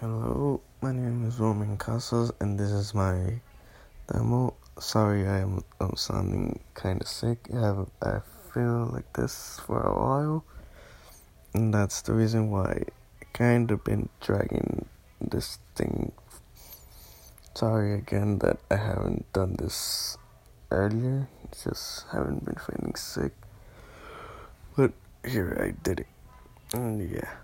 Hello, my name is Roman Casas, and this is my demo. Sorry, I am I'm sounding kind of sick. I have I feel like this for a while, and that's the reason why I kind of been dragging this thing. Sorry again that I haven't done this earlier. Just haven't been feeling sick, but here I did it, and yeah.